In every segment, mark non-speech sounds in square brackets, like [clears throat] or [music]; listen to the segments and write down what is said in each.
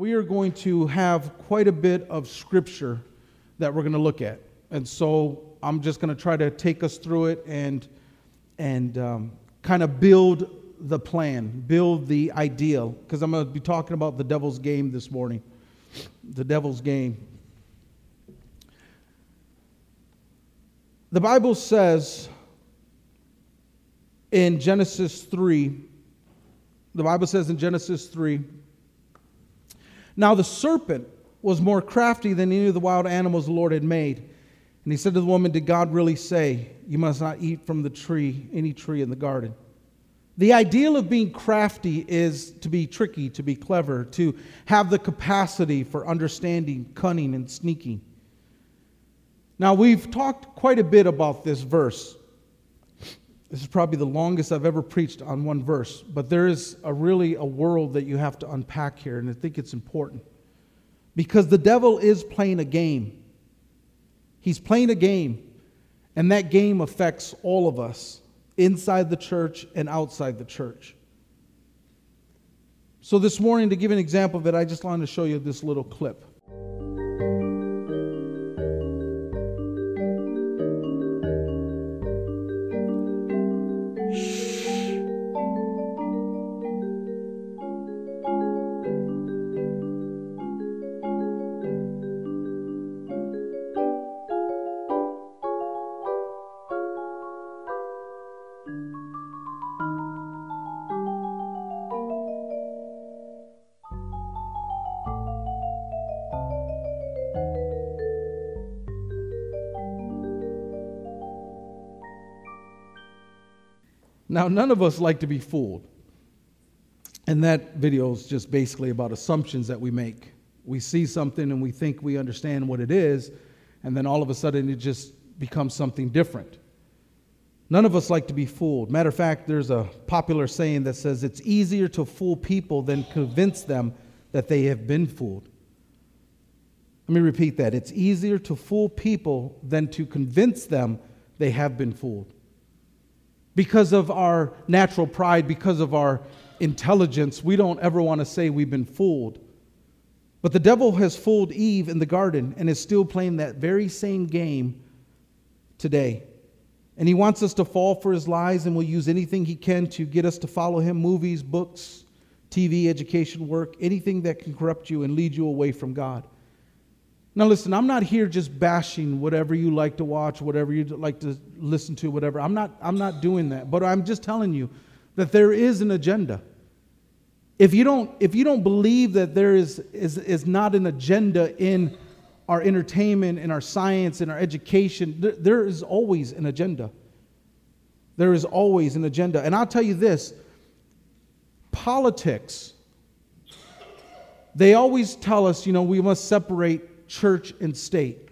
we are going to have quite a bit of scripture that we're going to look at. And so I'm just going to try to take us through it and, and um, kind of build the plan, build the ideal, because I'm going to be talking about the devil's game this morning. The devil's game. The Bible says in Genesis 3, the Bible says in Genesis 3, now the serpent was more crafty than any of the wild animals the Lord had made. And he said to the woman, Did God really say, You must not eat from the tree, any tree in the garden? The ideal of being crafty is to be tricky, to be clever, to have the capacity for understanding, cunning, and sneaking. Now, we've talked quite a bit about this verse. This is probably the longest I've ever preached on one verse, but there is a really a world that you have to unpack here, and I think it's important. Because the devil is playing a game. He's playing a game, and that game affects all of us inside the church and outside the church. So, this morning, to give an example of it, I just wanted to show you this little clip. Now, none of us like to be fooled. And that video is just basically about assumptions that we make. We see something and we think we understand what it is, and then all of a sudden it just becomes something different. None of us like to be fooled. Matter of fact, there's a popular saying that says it's easier to fool people than convince them that they have been fooled. Let me repeat that. It's easier to fool people than to convince them they have been fooled because of our natural pride, because of our intelligence, we don't ever want to say we've been fooled. But the devil has fooled Eve in the garden and is still playing that very same game today. And he wants us to fall for his lies and will use anything he can to get us to follow him movies, books, TV, education, work, anything that can corrupt you and lead you away from God. Now, listen, I'm not here just bashing whatever you like to watch, whatever you like to listen to, whatever. I'm not, I'm not doing that. But I'm just telling you that there is an agenda. If you don't, if you don't believe that there is, is, is not an agenda in our entertainment, in our science, in our education, there, there is always an agenda. There is always an agenda. And I'll tell you this politics, they always tell us, you know, we must separate church and state.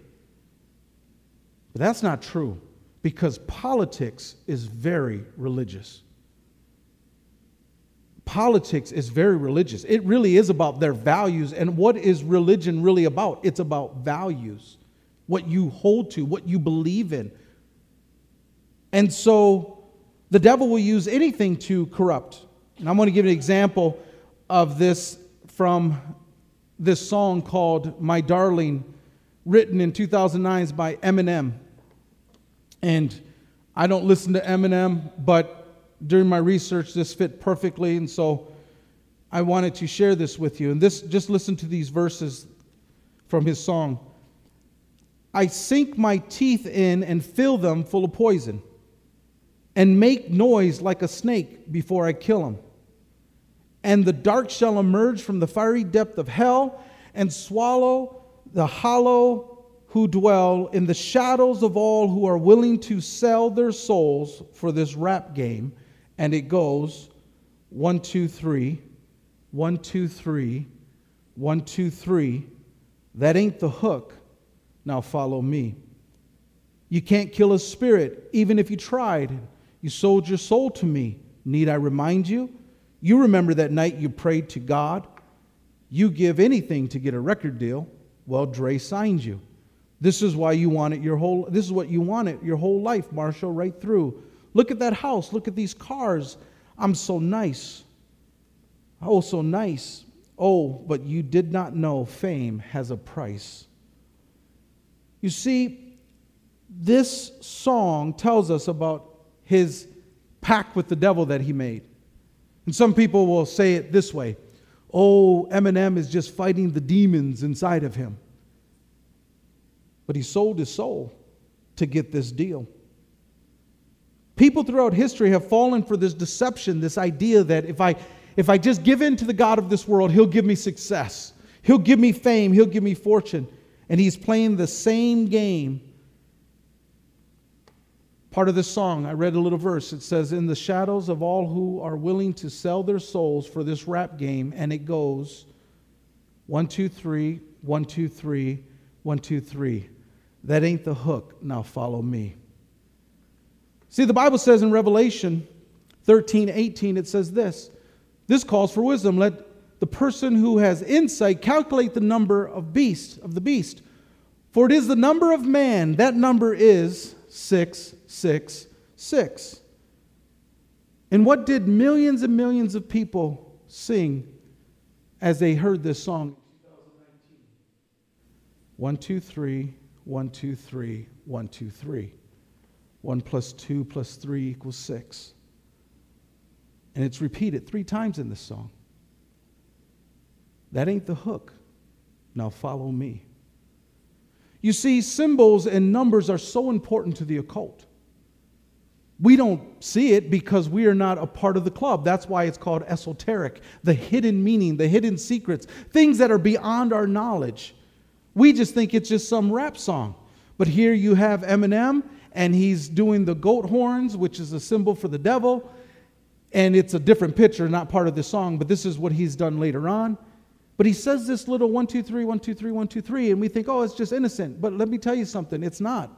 But that's not true because politics is very religious. Politics is very religious. It really is about their values. And what is religion really about? It's about values, what you hold to, what you believe in. And so the devil will use anything to corrupt. And I'm going to give an example of this from this song called My Darling, written in 2009 by Eminem. And I don't listen to Eminem, but during my research, this fit perfectly. And so I wanted to share this with you. And this, just listen to these verses from his song. I sink my teeth in and fill them full of poison, and make noise like a snake before I kill him and the dark shall emerge from the fiery depth of hell and swallow the hollow who dwell in the shadows of all who are willing to sell their souls for this rap game. And it goes one, two, three, one, two, three, one, two, three. That ain't the hook. Now follow me. You can't kill a spirit, even if you tried. You sold your soul to me. Need I remind you? You remember that night you prayed to God. You give anything to get a record deal. Well, Dre signed you. This is why you want it your whole this is what you wanted your whole life, Marshall, right through. Look at that house, look at these cars. I'm so nice. Oh, so nice. Oh, but you did not know fame has a price. You see, this song tells us about his pact with the devil that he made. And some people will say it this way Oh, Eminem is just fighting the demons inside of him. But he sold his soul to get this deal. People throughout history have fallen for this deception, this idea that if I, if I just give in to the God of this world, he'll give me success, he'll give me fame, he'll give me fortune. And he's playing the same game part of this song, I read a little verse. It says, In the shadows of all who are willing to sell their souls for this rap game, and it goes one, two, three, one, two, three, one, two, three. That ain't the hook. Now follow me. See, the Bible says in Revelation 13, 18, it says this. This calls for wisdom. Let the person who has insight calculate the number of beast of the beast. For it is the number of man. That number is six 6 6. And what did millions and millions of people sing as they heard this song? One, two, three, one, two, three, one, two, three. One plus two plus three equals six. And it's repeated three times in this song. That ain't the hook. Now follow me. You see, symbols and numbers are so important to the occult. We don't see it because we are not a part of the club. That's why it's called esoteric, the hidden meaning, the hidden secrets, things that are beyond our knowledge. We just think it's just some rap song. But here you have Eminem, and he's doing the goat horns, which is a symbol for the devil. And it's a different picture, not part of the song, but this is what he's done later on. But he says this little one, two, three, one, two, three, one, two, three, and we think, oh, it's just innocent. But let me tell you something, it's not.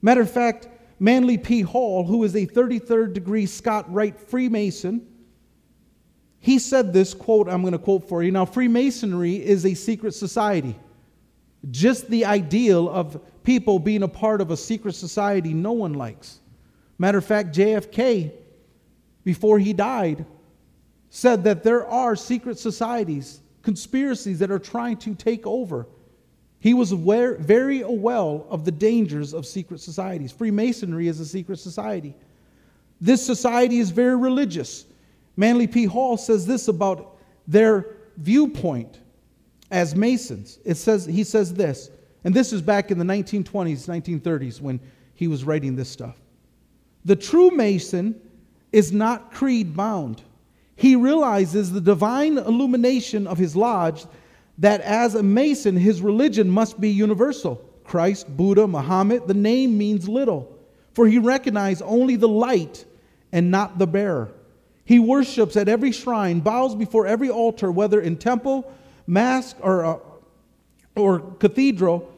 Matter of fact, Manly P. Hall, who is a 33rd degree Scott Rite Freemason, he said this quote, I'm going to quote for you. Now, Freemasonry is a secret society. Just the ideal of people being a part of a secret society no one likes. Matter of fact, JFK, before he died, said that there are secret societies, conspiracies that are trying to take over he was aware, very well of the dangers of secret societies. Freemasonry is a secret society. This society is very religious. Manly P. Hall says this about their viewpoint as Masons. It says, he says this, and this is back in the 1920s, 1930s when he was writing this stuff. The true Mason is not creed bound. He realizes the divine illumination of his lodge that as a Mason, his religion must be universal. Christ, Buddha, Muhammad, the name means little, for he recognized only the light and not the bearer. He worships at every shrine, bows before every altar, whether in temple, mosque, or, uh, or cathedral,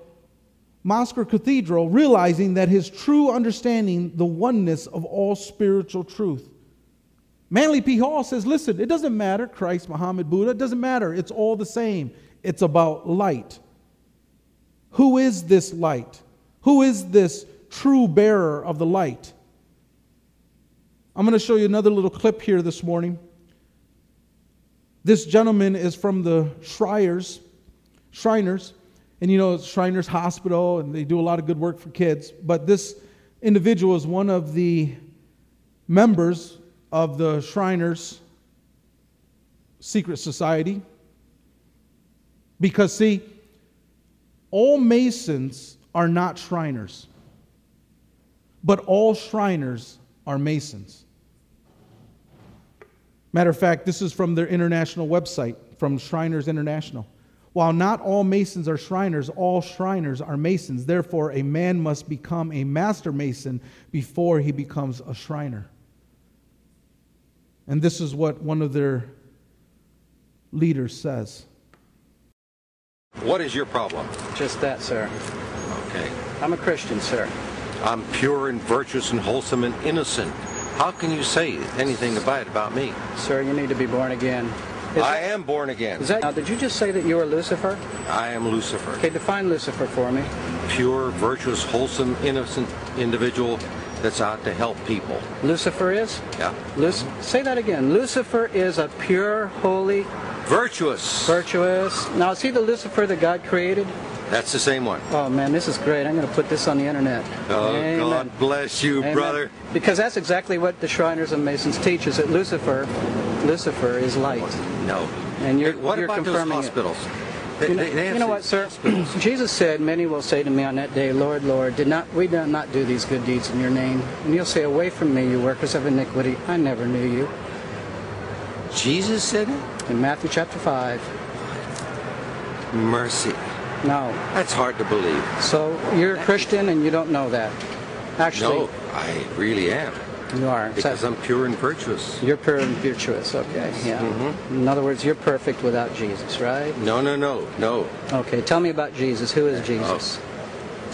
mosque or cathedral, realizing that his true understanding the oneness of all spiritual truth. Manly P. Hall says, listen, it doesn't matter, Christ, Muhammad, Buddha, it doesn't matter. It's all the same it's about light. Who is this light? Who is this true bearer of the light? I'm going to show you another little clip here this morning. This gentleman is from the Shriners, Shriners, and you know Shriners Hospital, and they do a lot of good work for kids. But this individual is one of the members of the Shriners Secret Society. Because, see, all Masons are not Shriners, but all Shriners are Masons. Matter of fact, this is from their international website, from Shriners International. While not all Masons are Shriners, all Shriners are Masons. Therefore, a man must become a master Mason before he becomes a Shriner. And this is what one of their leaders says. What is your problem? Just that, sir. Okay. I'm a Christian, sir. I'm pure and virtuous and wholesome and innocent. How can you say anything bad about me? Sir, you need to be born again. Is I that, am born again. Is that, now, did you just say that you are Lucifer? I am Lucifer. Okay, define Lucifer for me. Pure, virtuous, wholesome, innocent individual that's out to help people. Lucifer is? Yeah. Luc- say that again. Lucifer is a pure, holy, Virtuous. Virtuous. Now, is he the Lucifer that God created? That's the same one. Oh, man, this is great. I'm going to put this on the internet. Oh, Amen. God bless you, Amen. brother. Because that's exactly what the Shriners and Masons teach is that Lucifer, Lucifer is light. No. And you're- Hey, what you're about those confirming it. hospitals? They, You know, you know what, sir? [clears throat] Jesus said, "Many will say to me on that day, Lord, Lord, did not we did not do these good deeds in your name?" And you'll say, "Away from me, you workers of iniquity! I never knew you." Jesus said it? In Matthew chapter five. Mercy. No. That's hard to believe. So you're a Christian and you don't know that. Actually, No, I really am. you are. Because So- I'm pure and virtuous. you're pure and virtuous. Okay. Yeah. Mm-hmm. In other words, you're perfect without Jesus, right? No, no, no, no. Okay. Tell me about Jesus. Who is Jesus?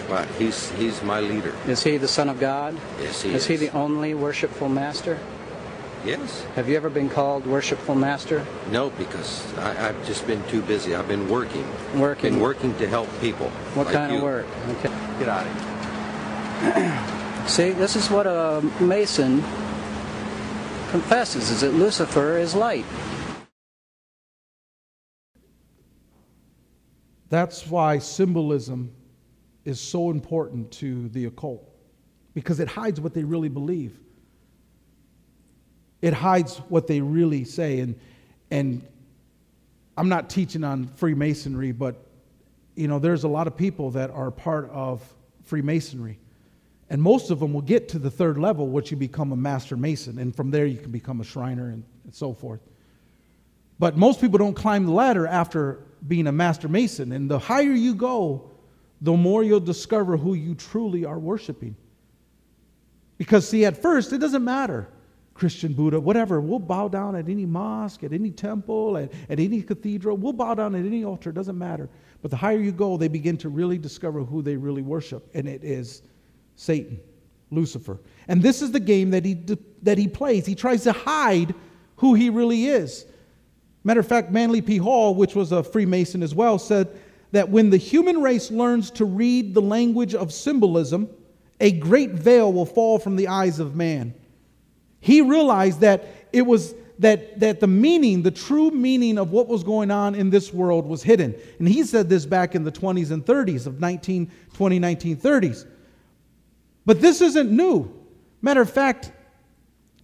But he's he's my leader. Is he the Son of God? Yes, he is is. he the only worshipful master? Yes. Have you ever been called worshipful master? No, because I, I've just been too busy. I've been working. Working. Been working to help people. What like kind of work? Okay. Get out of here. [clears throat] See, this is what a Mason confesses: is that Lucifer is light. That's why symbolism is so important to the occult because it hides what they really believe. It hides what they really say. And, and I'm not teaching on Freemasonry, but you know, there's a lot of people that are part of Freemasonry. And most of them will get to the third level, which you become a master mason. And from there, you can become a Shriner and, and so forth. But most people don't climb the ladder after being a master mason. And the higher you go, the more you'll discover who you truly are worshiping. Because, see, at first, it doesn't matter. Christian, Buddha, whatever. We'll bow down at any mosque, at any temple, at, at any cathedral. We'll bow down at any altar. It doesn't matter. But the higher you go, they begin to really discover who they really worship. And it is Satan, Lucifer. And this is the game that he, that he plays. He tries to hide who he really is. Matter of fact, Manly P. Hall, which was a Freemason as well, said that when the human race learns to read the language of symbolism, a great veil will fall from the eyes of man. He realized that it was that, that the meaning, the true meaning of what was going on in this world was hidden. And he said this back in the 20s and 30s of 1920, 1930s. But this isn't new. Matter of fact,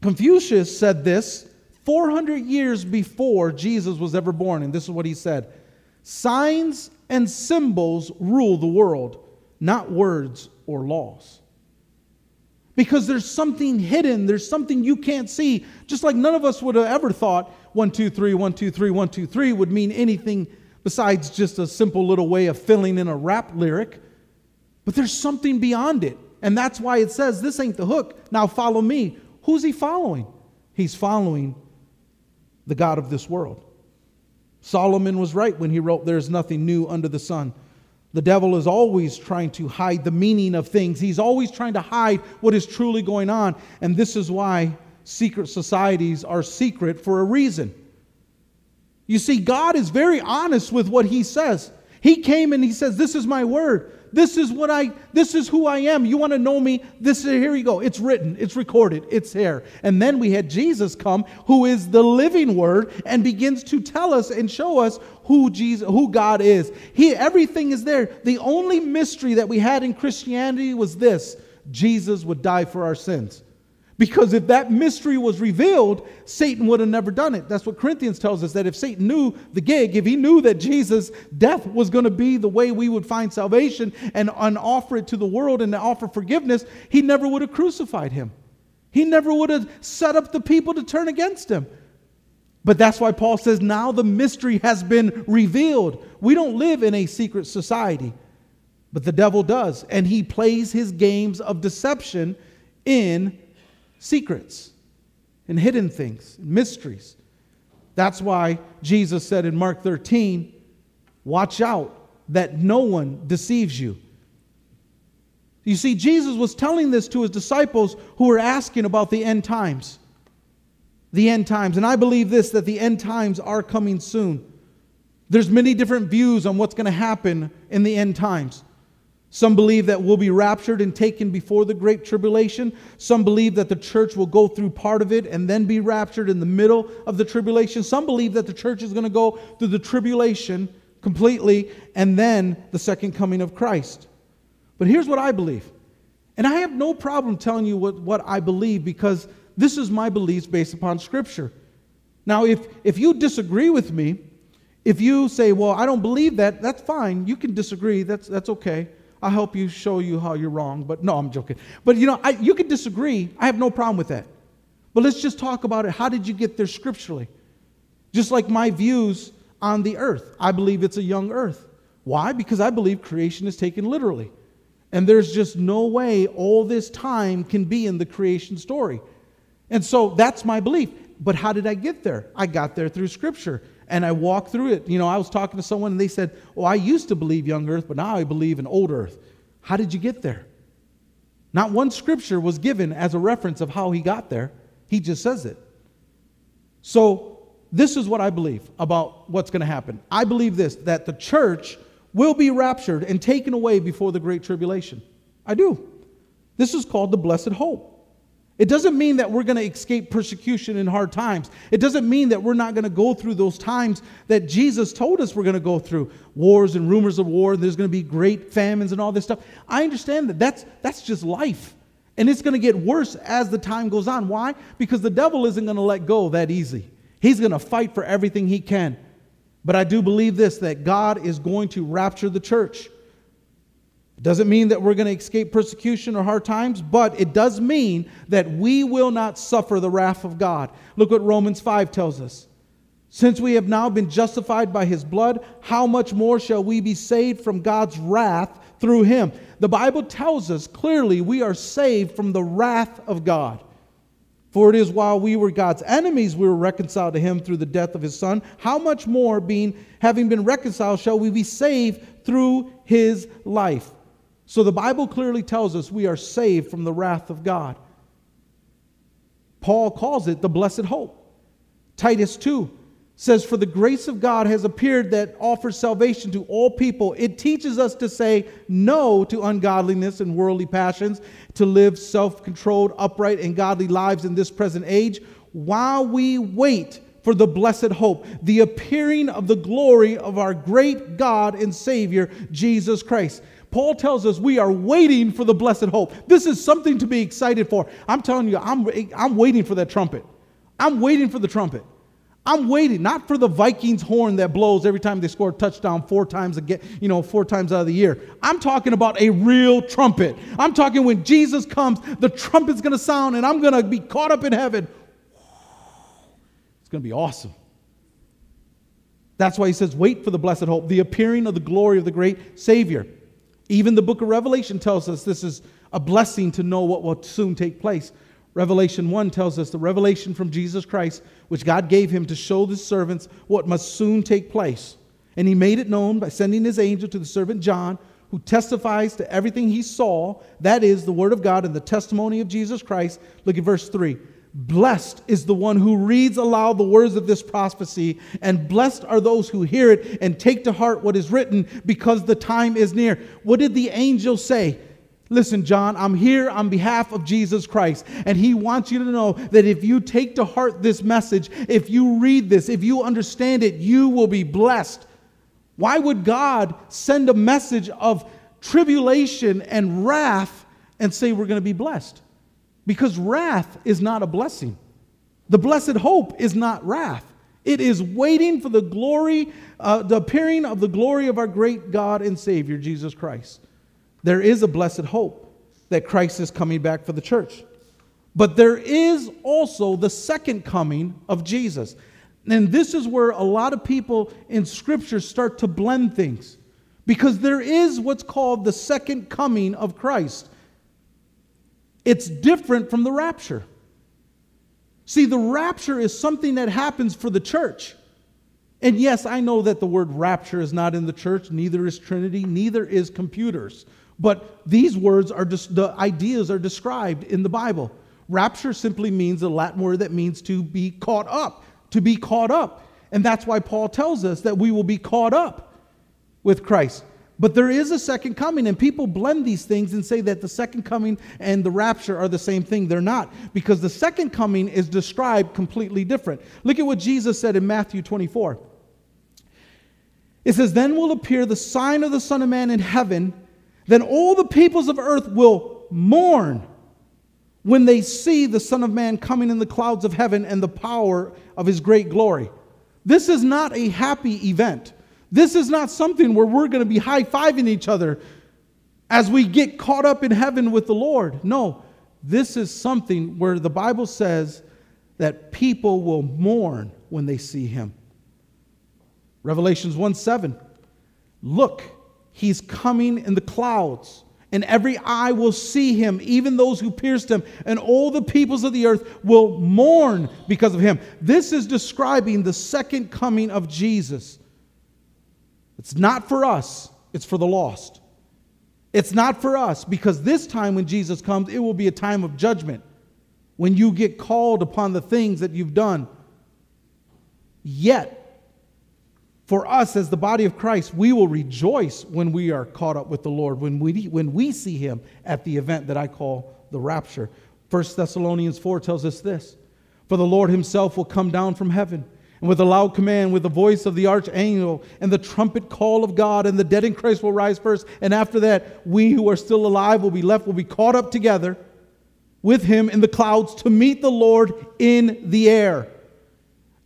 Confucius said this 400 years before Jesus was ever born. And this is what he said Signs and symbols rule the world, not words or laws. Because there's something hidden, there's something you can't see. Just like none of us would have ever thought one, two, three, one, two, three, one, two, three would mean anything besides just a simple little way of filling in a rap lyric. But there's something beyond it. And that's why it says, This ain't the hook. Now follow me. Who's he following? He's following the God of this world. Solomon was right when he wrote, There's nothing new under the sun. The devil is always trying to hide the meaning of things. He's always trying to hide what is truly going on. And this is why secret societies are secret for a reason. You see, God is very honest with what he says. He came and he says, This is my word. This is what I, this is who I am. You want to know me? This is, here you go. It's written, it's recorded, it's here. And then we had Jesus come, who is the living word, and begins to tell us and show us who Jesus, who God is. He, everything is there. The only mystery that we had in Christianity was this Jesus would die for our sins. Because if that mystery was revealed, Satan would have never done it. That's what Corinthians tells us that if Satan knew the gig, if he knew that Jesus' death was going to be the way we would find salvation and, and offer it to the world and offer forgiveness, he never would have crucified him. He never would have set up the people to turn against him. But that's why Paul says now the mystery has been revealed. We don't live in a secret society, but the devil does. And he plays his games of deception in secrets and hidden things, and mysteries. That's why Jesus said in Mark 13, Watch out that no one deceives you. You see, Jesus was telling this to his disciples who were asking about the end times. The end times. And I believe this that the end times are coming soon. There's many different views on what's going to happen in the end times. Some believe that we'll be raptured and taken before the great tribulation. Some believe that the church will go through part of it and then be raptured in the middle of the tribulation. Some believe that the church is going to go through the tribulation completely and then the second coming of Christ. But here's what I believe. And I have no problem telling you what, what I believe because this is my beliefs based upon Scripture. Now, if, if you disagree with me, if you say, well, I don't believe that, that's fine. You can disagree. That's, that's okay. I'll help you show you how you're wrong. But no, I'm joking. But you know, I, you can disagree. I have no problem with that. But let's just talk about it. How did you get there scripturally? Just like my views on the earth. I believe it's a young earth. Why? Because I believe creation is taken literally. And there's just no way all this time can be in the creation story. And so that's my belief. But how did I get there? I got there through scripture and I walked through it. You know, I was talking to someone and they said, Oh, I used to believe young earth, but now I believe in old earth. How did you get there? Not one scripture was given as a reference of how he got there. He just says it. So, this is what I believe about what's going to happen. I believe this that the church will be raptured and taken away before the great tribulation. I do. This is called the blessed hope. It doesn't mean that we're going to escape persecution in hard times. It doesn't mean that we're not going to go through those times that Jesus told us we're going to go through wars and rumors of war. There's going to be great famines and all this stuff. I understand that. That's, that's just life. And it's going to get worse as the time goes on. Why? Because the devil isn't going to let go that easy. He's going to fight for everything he can. But I do believe this that God is going to rapture the church. Doesn't mean that we're going to escape persecution or hard times, but it does mean that we will not suffer the wrath of God. Look what Romans 5 tells us. Since we have now been justified by his blood, how much more shall we be saved from God's wrath through him? The Bible tells us clearly we are saved from the wrath of God. For it is while we were God's enemies we were reconciled to him through the death of his son. How much more being having been reconciled shall we be saved through his life? So the Bible clearly tells us we are saved from the wrath of God. Paul calls it the blessed hope. Titus 2 says, For the grace of God has appeared that offers salvation to all people. It teaches us to say no to ungodliness and worldly passions, to live self controlled, upright, and godly lives in this present age while we wait for the blessed hope, the appearing of the glory of our great God and Savior, Jesus Christ. Paul tells us we are waiting for the blessed hope. This is something to be excited for. I'm telling you, I'm, I'm waiting for that trumpet. I'm waiting for the trumpet. I'm waiting, not for the Vikings horn that blows every time they score a touchdown four times again, you know, four times out of the year. I'm talking about a real trumpet. I'm talking when Jesus comes, the trumpet's gonna sound and I'm gonna be caught up in heaven. It's gonna be awesome. That's why he says, wait for the blessed hope, the appearing of the glory of the great Savior. Even the book of Revelation tells us this is a blessing to know what will soon take place. Revelation 1 tells us the revelation from Jesus Christ, which God gave him to show the servants what must soon take place. And he made it known by sending his angel to the servant John, who testifies to everything he saw. That is the word of God and the testimony of Jesus Christ. Look at verse 3. Blessed is the one who reads aloud the words of this prophecy, and blessed are those who hear it and take to heart what is written, because the time is near. What did the angel say? Listen, John, I'm here on behalf of Jesus Christ, and he wants you to know that if you take to heart this message, if you read this, if you understand it, you will be blessed. Why would God send a message of tribulation and wrath and say we're going to be blessed? Because wrath is not a blessing. The blessed hope is not wrath. It is waiting for the glory, uh, the appearing of the glory of our great God and Savior, Jesus Christ. There is a blessed hope that Christ is coming back for the church. But there is also the second coming of Jesus. And this is where a lot of people in Scripture start to blend things. Because there is what's called the second coming of Christ. It's different from the rapture. See, the rapture is something that happens for the church. And yes, I know that the word rapture is not in the church, neither is Trinity, neither is computers. But these words are just, the ideas are described in the Bible. Rapture simply means a Latin word that means to be caught up, to be caught up. And that's why Paul tells us that we will be caught up with Christ. But there is a second coming, and people blend these things and say that the second coming and the rapture are the same thing. They're not, because the second coming is described completely different. Look at what Jesus said in Matthew 24. It says, Then will appear the sign of the Son of Man in heaven, then all the peoples of earth will mourn when they see the Son of Man coming in the clouds of heaven and the power of his great glory. This is not a happy event. This is not something where we're going to be high fiving each other as we get caught up in heaven with the Lord. No, this is something where the Bible says that people will mourn when they see him. Revelations 1 7. Look, he's coming in the clouds, and every eye will see him, even those who pierced him, and all the peoples of the earth will mourn because of him. This is describing the second coming of Jesus. It's not for us, it's for the lost. It's not for us because this time when Jesus comes, it will be a time of judgment when you get called upon the things that you've done. Yet, for us as the body of Christ, we will rejoice when we are caught up with the Lord, when we, when we see him at the event that I call the rapture. 1 Thessalonians 4 tells us this For the Lord himself will come down from heaven and with a loud command, with the voice of the archangel and the trumpet call of God, and the dead in Christ will rise first. And after that, we who are still alive will be left, will be caught up together with him in the clouds to meet the Lord in the air.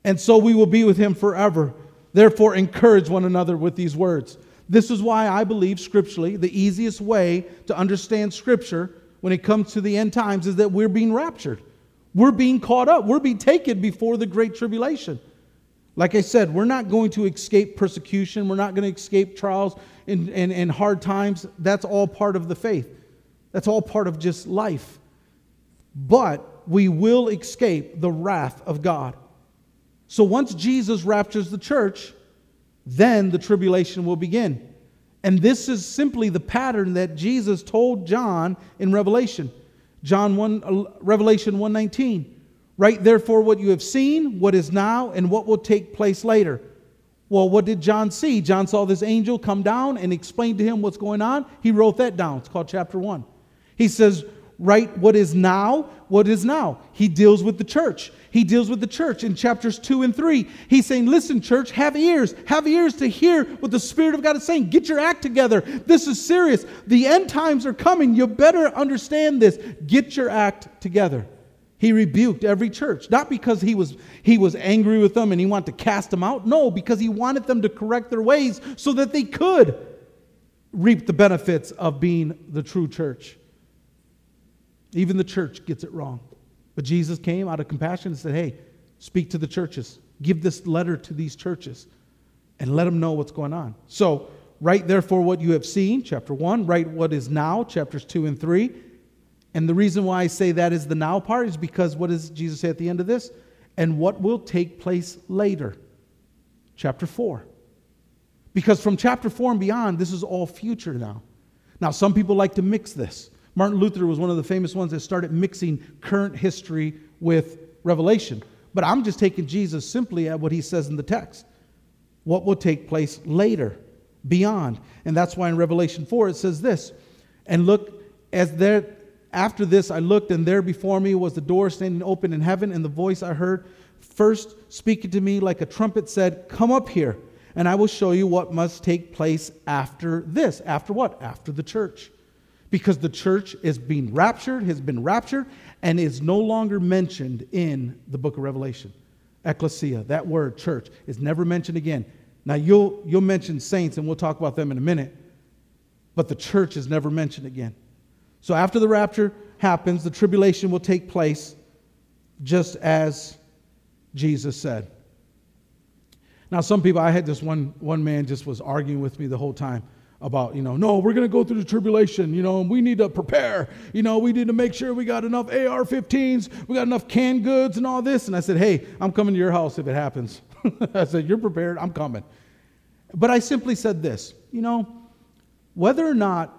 And so we will be with him forever. Therefore, encourage one another with these words. This is why I believe scripturally the easiest way to understand scripture when it comes to the end times is that we're being raptured. We're being caught up. We're being taken before the great tribulation. Like I said, we're not going to escape persecution. We're not going to escape trials and, and, and hard times. That's all part of the faith. That's all part of just life. But we will escape the wrath of God. So once Jesus raptures the church, then the tribulation will begin. And this is simply the pattern that Jesus told John in Revelation. John 1 uh, Revelation 119. Write therefore what you have seen, what is now, and what will take place later. Well, what did John see? John saw this angel come down and explain to him what's going on. He wrote that down. It's called chapter 1. He says, Write what is now, what is now. He deals with the church. He deals with the church in chapters 2 and 3. He's saying, Listen, church, have ears. Have ears to hear what the Spirit of God is saying. Get your act together. This is serious. The end times are coming. You better understand this. Get your act together. He rebuked every church, not because he was, he was angry with them and he wanted to cast them out. No, because he wanted them to correct their ways so that they could reap the benefits of being the true church. Even the church gets it wrong. But Jesus came out of compassion and said, Hey, speak to the churches. Give this letter to these churches and let them know what's going on. So, write therefore what you have seen, chapter 1. Write what is now, chapters 2 and 3 and the reason why I say that is the now part is because what does Jesus say at the end of this? And what will take place later? Chapter 4. Because from chapter 4 and beyond, this is all future now. Now, some people like to mix this. Martin Luther was one of the famous ones that started mixing current history with Revelation. But I'm just taking Jesus simply at what he says in the text. What will take place later, beyond. And that's why in Revelation 4 it says this And look, as there after this, I looked, and there before me was the door standing open in heaven, and the voice I heard first speaking to me like a trumpet said, Come up here, and I will show you what must take place after this. After what? After the church. Because the church is being raptured, has been raptured, and is no longer mentioned in the book of Revelation. Ecclesia, that word, church, is never mentioned again. Now, you'll, you'll mention saints, and we'll talk about them in a minute, but the church is never mentioned again. So after the rapture happens, the tribulation will take place just as Jesus said. Now, some people, I had this one, one man just was arguing with me the whole time about, you know, no, we're going to go through the tribulation, you know, and we need to prepare. You know, we need to make sure we got enough AR 15s, we got enough canned goods and all this. And I said, hey, I'm coming to your house if it happens. [laughs] I said, you're prepared, I'm coming. But I simply said this, you know, whether or not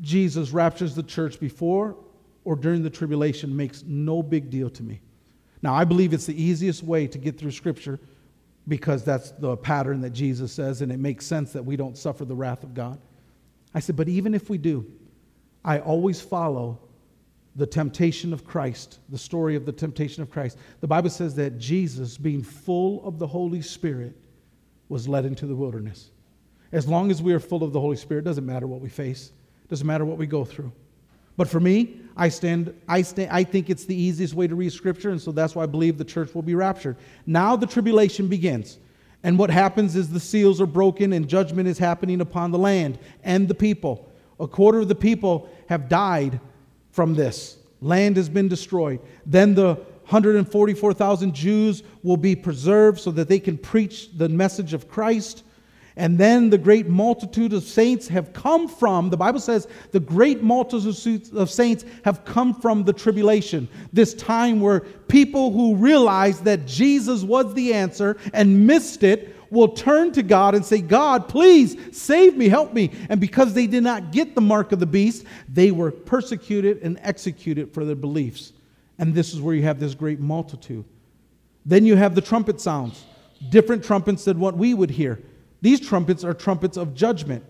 Jesus raptures the church before or during the tribulation makes no big deal to me. Now, I believe it's the easiest way to get through Scripture because that's the pattern that Jesus says, and it makes sense that we don't suffer the wrath of God. I said, but even if we do, I always follow the temptation of Christ, the story of the temptation of Christ. The Bible says that Jesus, being full of the Holy Spirit, was led into the wilderness. As long as we are full of the Holy Spirit, doesn't matter what we face, doesn't matter what we go through. But for me, I stand, I stand, I think it's the easiest way to read Scripture, and so that's why I believe the church will be raptured. Now the tribulation begins. And what happens is the seals are broken and judgment is happening upon the land and the people. A quarter of the people have died from this. Land has been destroyed. Then the 144,000 Jews will be preserved so that they can preach the message of Christ. And then the great multitude of saints have come from, the Bible says, the great multitude of saints have come from the tribulation. This time where people who realized that Jesus was the answer and missed it will turn to God and say, God, please save me, help me. And because they did not get the mark of the beast, they were persecuted and executed for their beliefs. And this is where you have this great multitude. Then you have the trumpet sounds, different trumpets than what we would hear. These trumpets are trumpets of judgment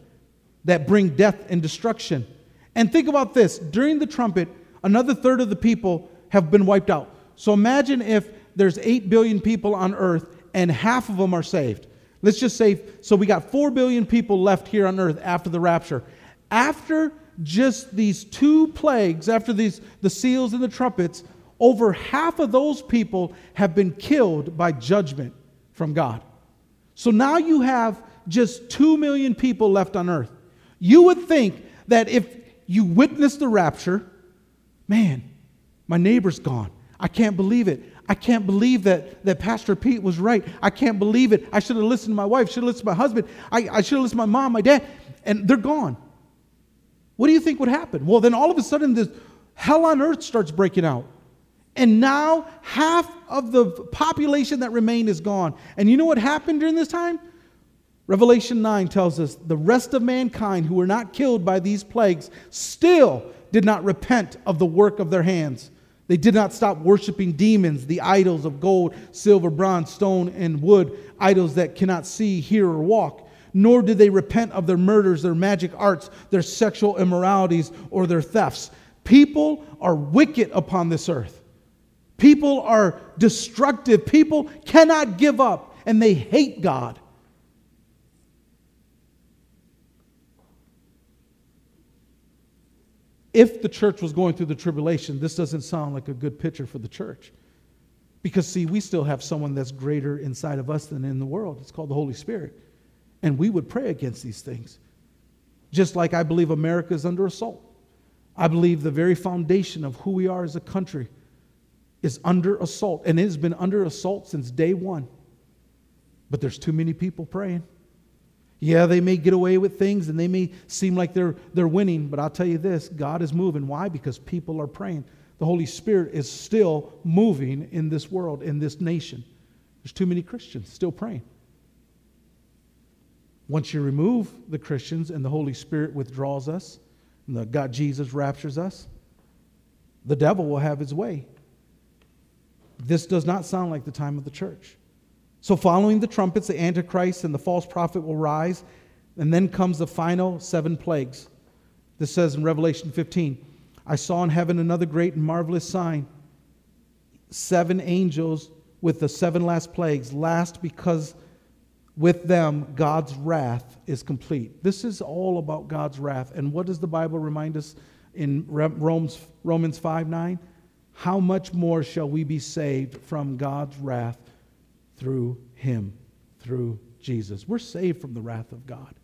that bring death and destruction. And think about this during the trumpet, another third of the people have been wiped out. So imagine if there's 8 billion people on earth and half of them are saved. Let's just say, so we got 4 billion people left here on earth after the rapture. After just these two plagues, after these, the seals and the trumpets, over half of those people have been killed by judgment from God. So now you have just 2 million people left on earth. You would think that if you witness the rapture, man, my neighbor's gone. I can't believe it. I can't believe that, that Pastor Pete was right. I can't believe it. I should have listened to my wife, should have listened to my husband. I, I should have listened to my mom, my dad, and they're gone. What do you think would happen? Well, then all of a sudden, this hell on earth starts breaking out. And now half of the population that remained is gone. And you know what happened during this time? Revelation 9 tells us the rest of mankind who were not killed by these plagues still did not repent of the work of their hands. They did not stop worshiping demons, the idols of gold, silver, bronze, stone, and wood, idols that cannot see, hear, or walk. Nor did they repent of their murders, their magic arts, their sexual immoralities, or their thefts. People are wicked upon this earth. People are destructive. People cannot give up and they hate God. If the church was going through the tribulation, this doesn't sound like a good picture for the church. Because, see, we still have someone that's greater inside of us than in the world. It's called the Holy Spirit. And we would pray against these things. Just like I believe America is under assault. I believe the very foundation of who we are as a country is under assault, and it has been under assault since day one. But there's too many people praying. Yeah, they may get away with things and they may seem like they're, they're winning, but I'll tell you this God is moving. Why? Because people are praying. The Holy Spirit is still moving in this world, in this nation. There's too many Christians still praying. Once you remove the Christians and the Holy Spirit withdraws us, and the God Jesus raptures us, the devil will have his way. This does not sound like the time of the church. So, following the trumpets, the Antichrist and the false prophet will rise, and then comes the final seven plagues. This says in Revelation 15 I saw in heaven another great and marvelous sign seven angels with the seven last plagues, last because with them God's wrath is complete. This is all about God's wrath. And what does the Bible remind us in Romans, Romans 5 9? How much more shall we be saved from God's wrath through him, through Jesus? We're saved from the wrath of God.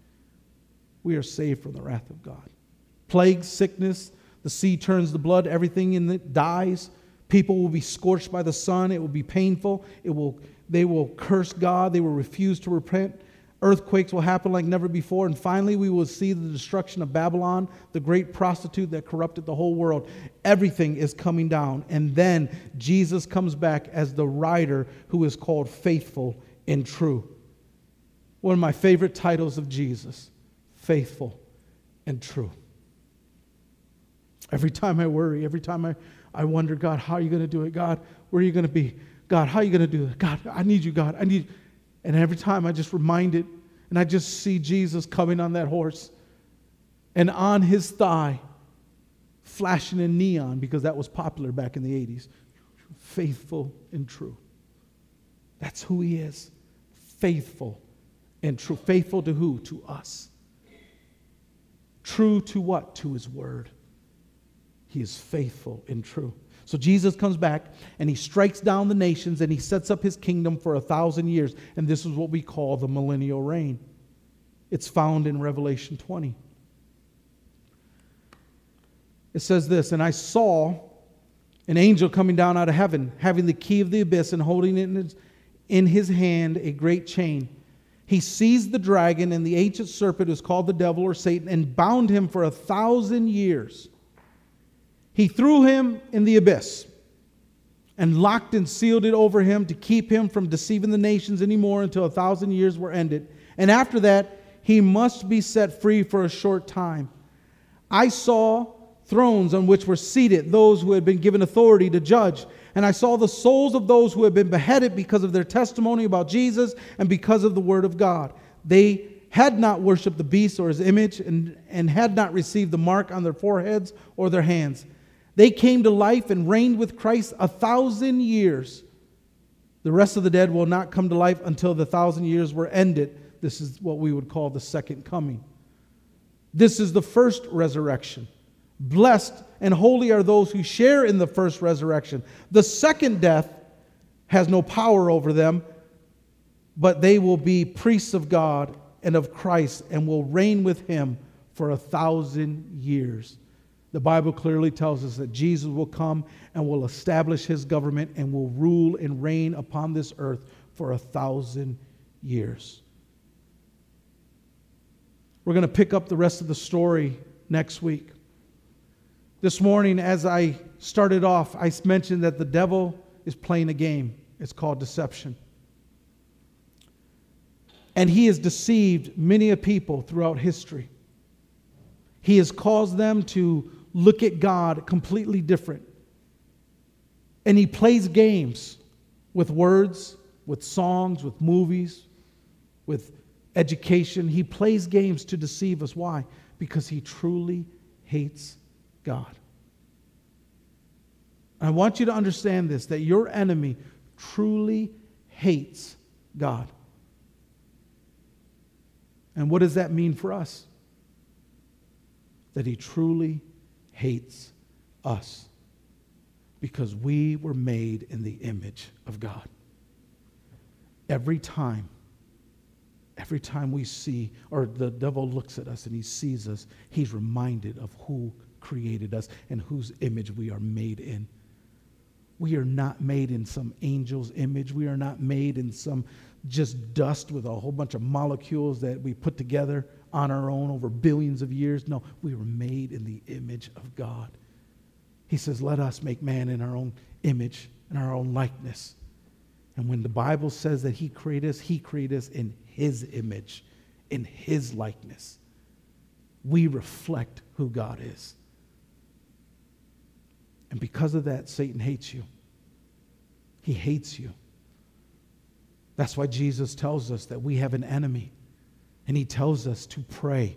We are saved from the wrath of God. Plague, sickness, the sea turns to blood, everything in it dies. People will be scorched by the sun. It will be painful. It will, they will curse God. They will refuse to repent. Earthquakes will happen like never before. And finally, we will see the destruction of Babylon, the great prostitute that corrupted the whole world. Everything is coming down. And then Jesus comes back as the rider who is called faithful and true. One of my favorite titles of Jesus faithful and true. Every time I worry, every time I, I wonder, God, how are you going to do it? God, where are you going to be? God, how are you going to do it? God, I need you, God. I need and every time I just remind it, and I just see Jesus coming on that horse. And on his thigh, flashing in neon because that was popular back in the 80s, faithful and true. That's who he is. Faithful and true. Faithful to who? To us. True to what? To his word. He is faithful and true. So Jesus comes back and he strikes down the nations and he sets up his kingdom for a thousand years. And this is what we call the millennial reign. It's found in Revelation 20. It says this And I saw an angel coming down out of heaven, having the key of the abyss and holding in his, in his hand a great chain. He seized the dragon and the ancient serpent, who's called the devil or Satan, and bound him for a thousand years. He threw him in the abyss and locked and sealed it over him to keep him from deceiving the nations anymore until a thousand years were ended. And after that, he must be set free for a short time. I saw thrones on which were seated those who had been given authority to judge. And I saw the souls of those who had been beheaded because of their testimony about Jesus and because of the word of God. They had not worshiped the beast or his image and, and had not received the mark on their foreheads or their hands. They came to life and reigned with Christ a thousand years. The rest of the dead will not come to life until the thousand years were ended. This is what we would call the second coming. This is the first resurrection. Blessed and holy are those who share in the first resurrection. The second death has no power over them, but they will be priests of God and of Christ and will reign with him for a thousand years. The Bible clearly tells us that Jesus will come and will establish his government and will rule and reign upon this earth for a thousand years. We're going to pick up the rest of the story next week. This morning, as I started off, I mentioned that the devil is playing a game. It's called deception. And he has deceived many a people throughout history. He has caused them to look at God completely different. And he plays games with words, with songs, with movies, with education. He plays games to deceive us. Why? Because he truly hates God. I want you to understand this that your enemy truly hates God. And what does that mean for us? That he truly hates us because we were made in the image of God. Every time, every time we see, or the devil looks at us and he sees us, he's reminded of who created us and whose image we are made in. We are not made in some angel's image. We are not made in some just dust with a whole bunch of molecules that we put together on our own over billions of years. No, we were made in the image of God. He says, Let us make man in our own image and our own likeness. And when the Bible says that He created us, He created us in His image, in His likeness. We reflect who God is. And because of that, Satan hates you. He hates you. That's why Jesus tells us that we have an enemy. And he tells us to pray.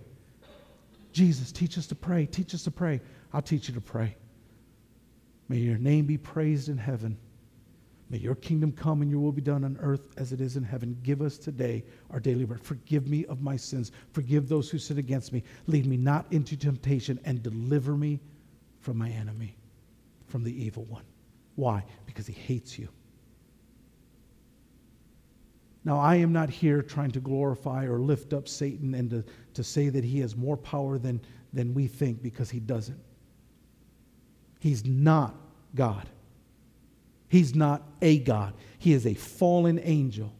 Jesus, teach us to pray. Teach us to pray. I'll teach you to pray. May your name be praised in heaven. May your kingdom come and your will be done on earth as it is in heaven. Give us today our daily bread. Forgive me of my sins. Forgive those who sin against me. Lead me not into temptation and deliver me from my enemy from the evil one. Why? Because he hates you. Now, I am not here trying to glorify or lift up Satan and to, to say that he has more power than, than we think because he doesn't. He's not God. He's not a God. He is a fallen angel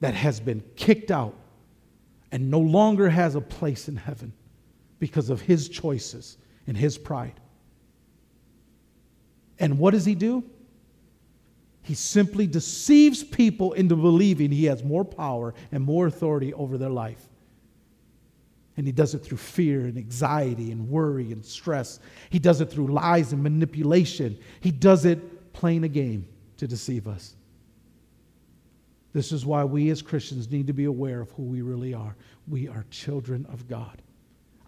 that has been kicked out and no longer has a place in heaven because of his choices and his pride. And what does he do? He simply deceives people into believing he has more power and more authority over their life. And he does it through fear and anxiety and worry and stress. He does it through lies and manipulation. He does it playing a game to deceive us. This is why we as Christians need to be aware of who we really are. We are children of God.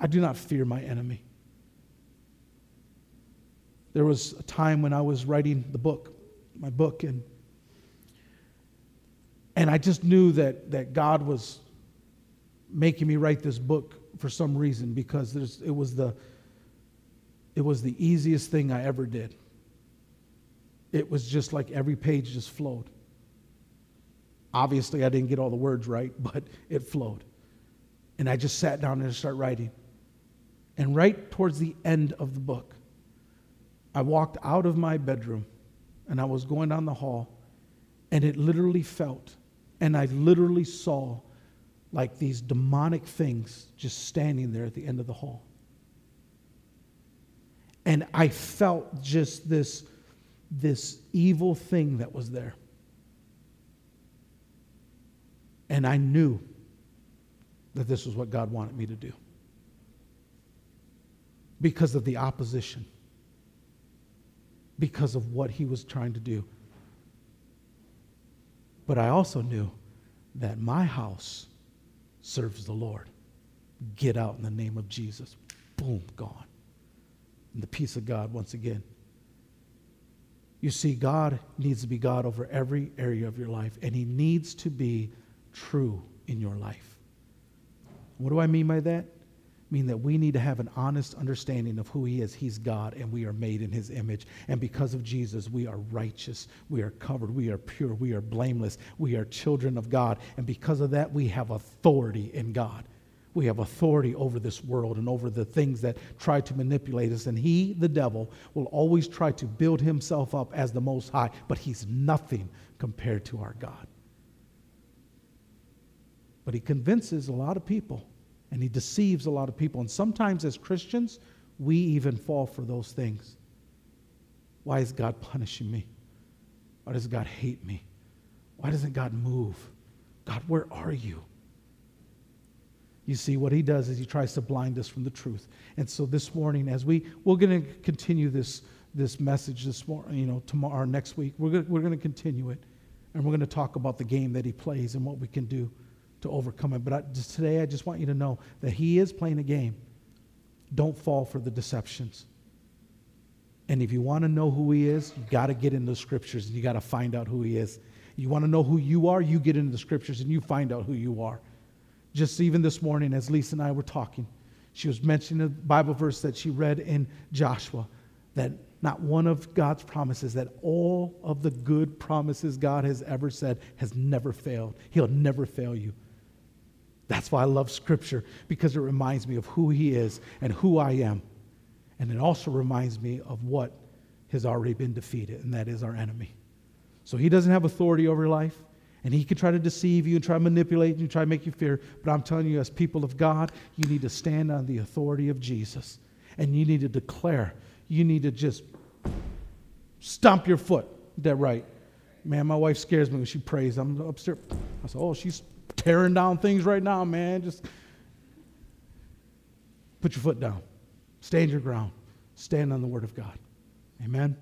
I do not fear my enemy. There was a time when I was writing the book, my book, and and I just knew that, that God was making me write this book for some reason because it was the it was the easiest thing I ever did. It was just like every page just flowed. Obviously, I didn't get all the words right, [laughs] but it flowed. And I just sat down and started writing. And right towards the end of the book, I walked out of my bedroom and I was going down the hall, and it literally felt, and I literally saw like these demonic things just standing there at the end of the hall. And I felt just this, this evil thing that was there. And I knew that this was what God wanted me to do because of the opposition, because of what He was trying to do. But I also knew that my house serves the Lord. Get out in the name of Jesus. Boom, gone. And the peace of God once again. You see, God needs to be God over every area of your life, and He needs to be true in your life. What do I mean by that? Mean that we need to have an honest understanding of who He is. He's God, and we are made in His image. And because of Jesus, we are righteous, we are covered, we are pure, we are blameless, we are children of God. And because of that, we have authority in God. We have authority over this world and over the things that try to manipulate us. And he, the devil, will always try to build himself up as the Most High, but he's nothing compared to our God. But he convinces a lot of people and he deceives a lot of people. And sometimes as Christians, we even fall for those things. Why is God punishing me? Why does God hate me? Why doesn't God move? God, where are you? You see, what he does is he tries to blind us from the truth. And so this morning, as we, we're going to continue this, this message this morning, you know, tomorrow next week, we're going we're to continue it. And we're going to talk about the game that he plays and what we can do to overcome it. But I, today, I just want you to know that he is playing a game. Don't fall for the deceptions. And if you want to know who he is, you got to get into the scriptures and you got to find out who he is. You want to know who you are, you get into the scriptures and you find out who you are. Just even this morning, as Lisa and I were talking, she was mentioning a Bible verse that she read in Joshua that not one of God's promises, that all of the good promises God has ever said has never failed. He'll never fail you. That's why I love Scripture, because it reminds me of who He is and who I am. And it also reminds me of what has already been defeated, and that is our enemy. So He doesn't have authority over your life. And he can try to deceive you and try to manipulate you and try to make you fear. But I'm telling you, as people of God, you need to stand on the authority of Jesus. And you need to declare. You need to just stomp your foot. That right. Man, my wife scares me when she prays. I'm upstairs. I said, oh, she's tearing down things right now, man. Just put your foot down. Stand your ground. Stand on the word of God. Amen.